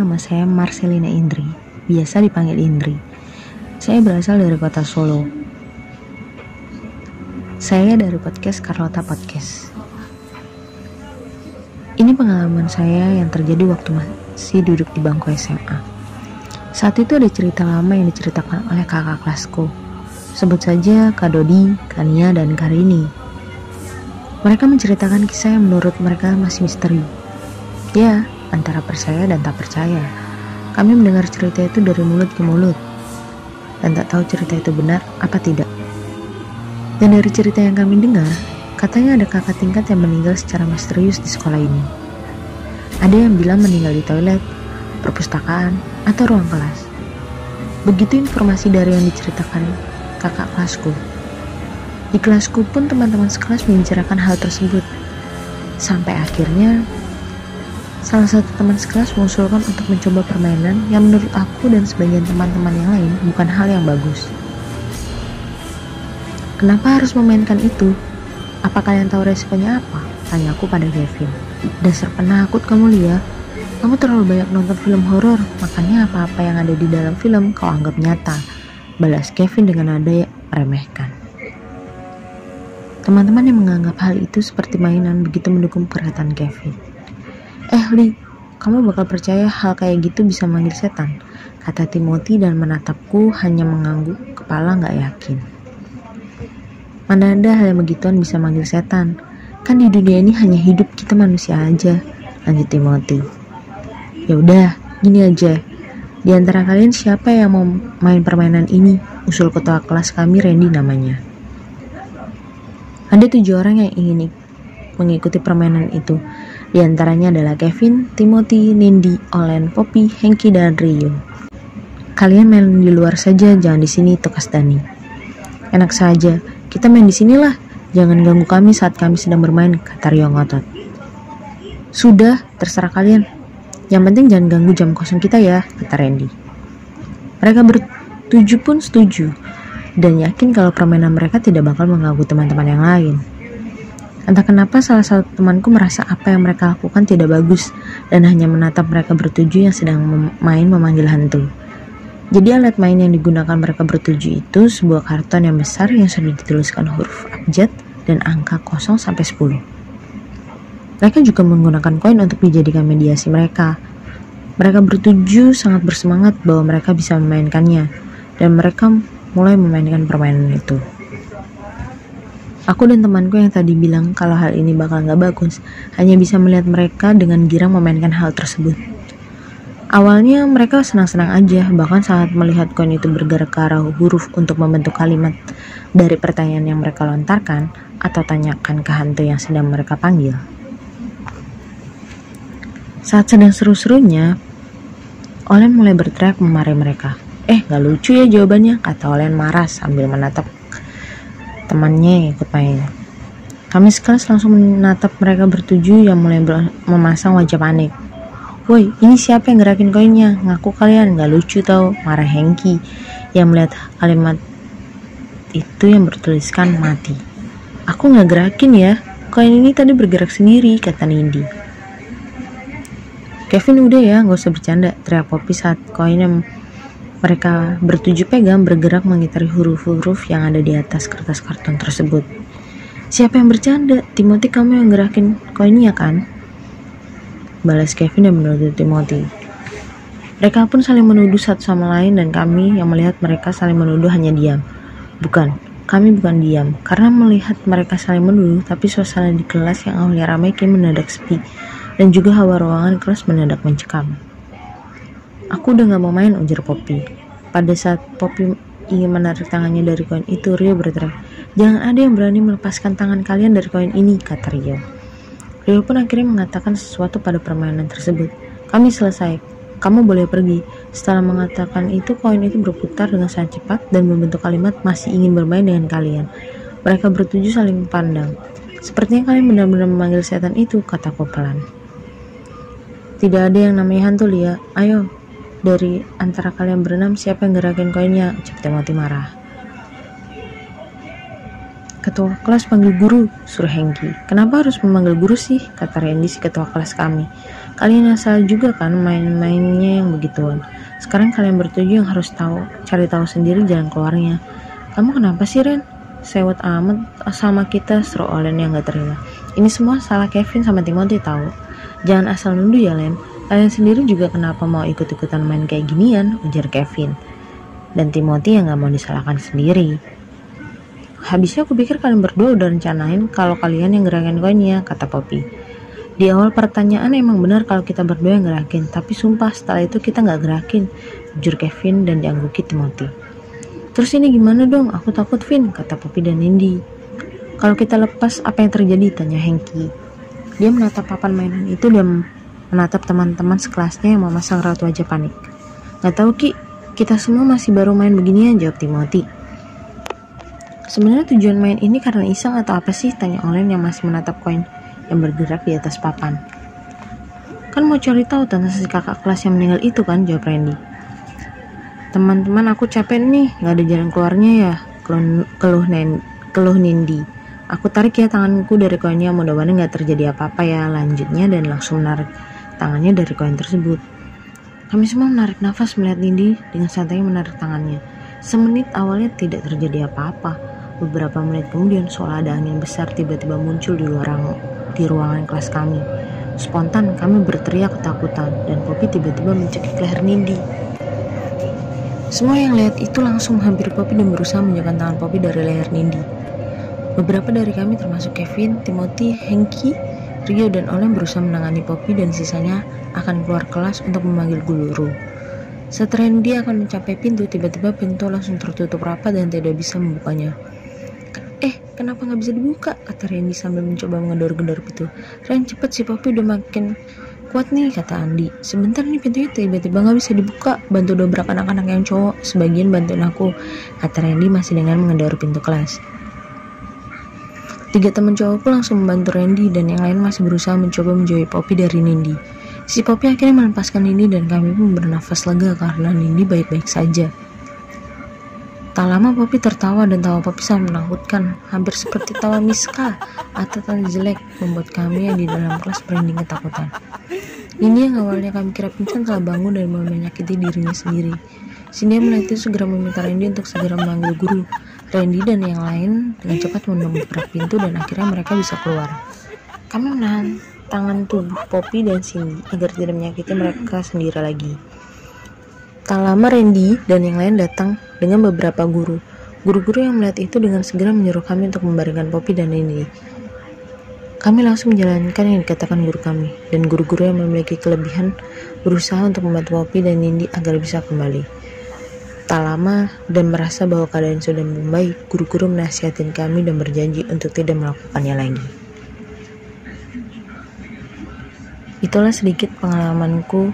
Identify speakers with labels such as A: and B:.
A: Nama saya Marcelina Indri, biasa dipanggil Indri. Saya berasal dari kota Solo. Saya dari podcast Carlota Podcast. Ini pengalaman saya yang terjadi waktu masih duduk di bangku SMA. Saat itu ada cerita lama yang diceritakan oleh kakak kelasku. Sebut saja Kak Dodi, Kania, dan Karini. Mereka menceritakan kisah yang menurut mereka masih misteri. Ya, antara percaya dan tak percaya. Kami mendengar cerita itu dari mulut ke mulut, dan tak tahu cerita itu benar apa tidak. Dan dari cerita yang kami dengar, katanya ada kakak tingkat yang meninggal secara misterius di sekolah ini. Ada yang bilang meninggal di toilet, perpustakaan, atau ruang kelas. Begitu informasi dari yang diceritakan kakak kelasku. Di kelasku pun teman-teman sekelas membicarakan hal tersebut. Sampai akhirnya Salah satu teman sekelas mengusulkan untuk mencoba permainan yang menurut aku dan sebagian teman-teman yang lain bukan hal yang bagus. Kenapa harus memainkan itu? Apa kalian tahu resikonya apa? Tanyaku pada Kevin. Dasar penakut kamu Lia. Kamu terlalu banyak nonton film horor, makanya apa-apa yang ada di dalam film kau anggap nyata. Balas Kevin dengan nada yang meremehkan. Teman-teman yang menganggap hal itu seperti mainan begitu mendukung perkataan Kevin. Eh Li, kamu bakal percaya hal kayak gitu bisa manggil setan? Kata Timothy dan menatapku hanya mengangguk kepala nggak yakin. Mana ada hal yang begituan bisa manggil setan? Kan di dunia ini hanya hidup kita manusia aja. Lanjut Timothy. Ya udah, gini aja. Di antara kalian siapa yang mau main permainan ini? Usul ketua kelas kami Randy namanya. Ada tujuh orang yang ingin mengikuti permainan itu. Di antaranya adalah Kevin, Timothy, Nindi, Olen, Poppy, Hengki, dan Rio. Kalian main di luar saja, jangan di sini, tukas Dani. Enak saja, kita main di sinilah. Jangan ganggu kami saat kami sedang bermain, kata Rio ngotot. Sudah, terserah kalian. Yang penting jangan ganggu jam kosong kita ya, kata Randy. Mereka bertujuh pun setuju, dan yakin kalau permainan mereka tidak bakal mengganggu teman-teman yang lain. Entah kenapa salah satu temanku merasa apa yang mereka lakukan tidak bagus dan hanya menatap mereka bertujuh yang sedang main memanggil hantu. Jadi alat main yang digunakan mereka bertujuh itu sebuah karton yang besar yang sudah dituliskan huruf abjad dan angka 0 sampai 10. Mereka juga menggunakan koin untuk dijadikan mediasi mereka. Mereka bertujuh sangat bersemangat bahwa mereka bisa memainkannya dan mereka mulai memainkan permainan itu. Aku dan temanku yang tadi bilang kalau hal ini bakal nggak bagus, hanya bisa melihat mereka dengan girang memainkan hal tersebut. Awalnya mereka senang-senang aja, bahkan saat melihat koin itu bergerak ke arah huruf untuk membentuk kalimat dari pertanyaan yang mereka lontarkan atau tanyakan ke hantu yang sedang mereka panggil. Saat sedang seru-serunya, Olen mulai berteriak memarahi mereka. Eh, gak lucu ya jawabannya, kata Olen marah sambil menatap temannya ikut main. Kami sekelas langsung menatap mereka bertujuh yang mulai memasang wajah panik. Woi, ini siapa yang gerakin koinnya? Ngaku kalian gak lucu tau, marah Hengki yang melihat kalimat itu yang bertuliskan mati. Aku gak gerakin ya, koin ini tadi bergerak sendiri, kata Nindi. Kevin udah ya, gak usah bercanda, teriak Poppy saat koin yang mereka bertujuh pegang bergerak mengitari huruf-huruf yang ada di atas kertas karton tersebut. Siapa yang bercanda? Timothy kamu yang gerakin koinnya kan? Balas Kevin dan menuduh Timothy. Mereka pun saling menuduh satu sama lain dan kami yang melihat mereka saling menuduh hanya diam. Bukan, kami bukan diam karena melihat mereka saling menuduh tapi suasana di kelas yang awalnya ramai kini mendadak sepi dan juga hawa ruangan kelas mendadak mencekam. Aku udah gak mau main, ujar Poppy. Pada saat Poppy ingin menarik tangannya dari koin itu, Rio berteriak, Jangan ada yang berani melepaskan tangan kalian dari koin ini, kata Rio. Rio pun akhirnya mengatakan sesuatu pada permainan tersebut. Kami selesai. Kamu boleh pergi. Setelah mengatakan itu, koin itu berputar dengan sangat cepat dan membentuk kalimat masih ingin bermain dengan kalian. Mereka bertujuh saling pandang. Sepertinya kalian benar-benar memanggil setan itu, kataku pelan. Tidak ada yang namanya hantu, Lia. Ayo, dari antara kalian berenam siapa yang gerakin koinnya? Ucap Timothy marah. Ketua kelas panggil guru, suruh Hengki. Kenapa harus memanggil guru sih? Kata Randy si ketua kelas kami. Kalian asal juga kan main-mainnya yang begituan. Sekarang kalian bertujuh yang harus tahu, cari tahu sendiri jalan keluarnya. Kamu kenapa sih Ren? Sewot amat sama kita, seru Olen yang gak terima. Ini semua salah Kevin sama Timothy tahu. Jangan asal nuduh ya Len. Kalian sendiri juga kenapa mau ikut-ikutan main kayak ginian, ujar Kevin. Dan Timothy yang gak mau disalahkan sendiri. Habisnya aku pikir kalian berdua udah rencanain kalau kalian yang gerakin koinnya, kata Poppy. Di awal pertanyaan emang benar kalau kita berdua yang gerakin, tapi sumpah setelah itu kita nggak gerakin, jujur Kevin dan diangguki Timothy. Terus ini gimana dong? Aku takut Vin, kata Poppy dan Indy. Kalau kita lepas, apa yang terjadi? Tanya Hengki. Dia menatap papan mainan itu dan menatap teman-teman sekelasnya yang memasang raut wajah panik. Gak tahu Ki, kita semua masih baru main beginian, jawab Timothy. Sebenarnya tujuan main ini karena iseng atau apa sih? Tanya Olen yang masih menatap koin yang bergerak di atas papan. Kan mau cari tahu tentang si kakak kelas yang meninggal itu kan? Jawab Randy. Teman-teman aku capek nih, nggak ada jalan keluarnya ya. Keluh, keluh, nen, keluh Nindi. Aku tarik ya tanganku dari koinnya, mudah-mudahan nggak terjadi apa-apa ya. Lanjutnya dan langsung menarik tangannya dari koin tersebut. Kami semua menarik nafas melihat Nindi dengan santai menarik tangannya. Semenit awalnya tidak terjadi apa-apa. Beberapa menit kemudian seolah ada angin besar tiba-tiba muncul di luar di ruangan kelas kami. Spontan kami berteriak ketakutan dan Poppy tiba-tiba mencekik leher Nindi. Semua yang lihat itu langsung hampir Poppy dan berusaha menjauhkan tangan Poppy dari leher Nindi. Beberapa dari kami termasuk Kevin, Timothy, Hengki, Rio dan Olen berusaha menangani Poppy dan sisanya akan keluar kelas untuk memanggil guru. Setelah Randy akan mencapai pintu, tiba-tiba pintu langsung tertutup rapat dan tidak bisa membukanya. Eh, kenapa nggak bisa dibuka? Kata Randy sambil mencoba mengedor-gedor pintu. Ren, cepet si Poppy udah makin kuat nih, kata Andi. Sebentar nih pintunya tiba-tiba nggak bisa dibuka. Bantu dobrak anak-anak yang cowok. Sebagian bantuin aku, kata Randy masih dengan mengedor pintu kelas. Tiga teman cowokku langsung membantu Randy dan yang lain masih berusaha mencoba menjauhi Poppy dari Nindi. Si Poppy akhirnya melepaskan Nindi dan kami pun bernafas lega karena Nindi baik-baik saja. Tak lama Poppy tertawa dan tawa Poppy sangat menakutkan, hampir seperti tawa Miska atau tanda jelek, membuat kami yang di dalam kelas merinding ketakutan. Ini yang awalnya kami kira pingsan telah bangun dan mulai menyakiti dirinya sendiri. Cindy melihat itu segera meminta Randy untuk segera memanggil guru. Randy dan yang lain dengan cepat mendobrak pintu dan akhirnya mereka bisa keluar. Kami menahan tangan tubuh Poppy dan Cindy agar tidak menyakiti mereka sendiri lagi. Tak lama Randy dan yang lain datang dengan beberapa guru. Guru-guru yang melihat itu dengan segera menyuruh kami untuk membaringkan Poppy dan Randy. Kami langsung menjalankan yang dikatakan guru kami, dan guru-guru yang memiliki kelebihan berusaha untuk membantu Poppy dan Nindi agar bisa kembali. Tak lama dan merasa bahwa keadaan sudah membaik, guru-guru menasihatin kami dan berjanji untuk tidak melakukannya lagi. Itulah sedikit pengalamanku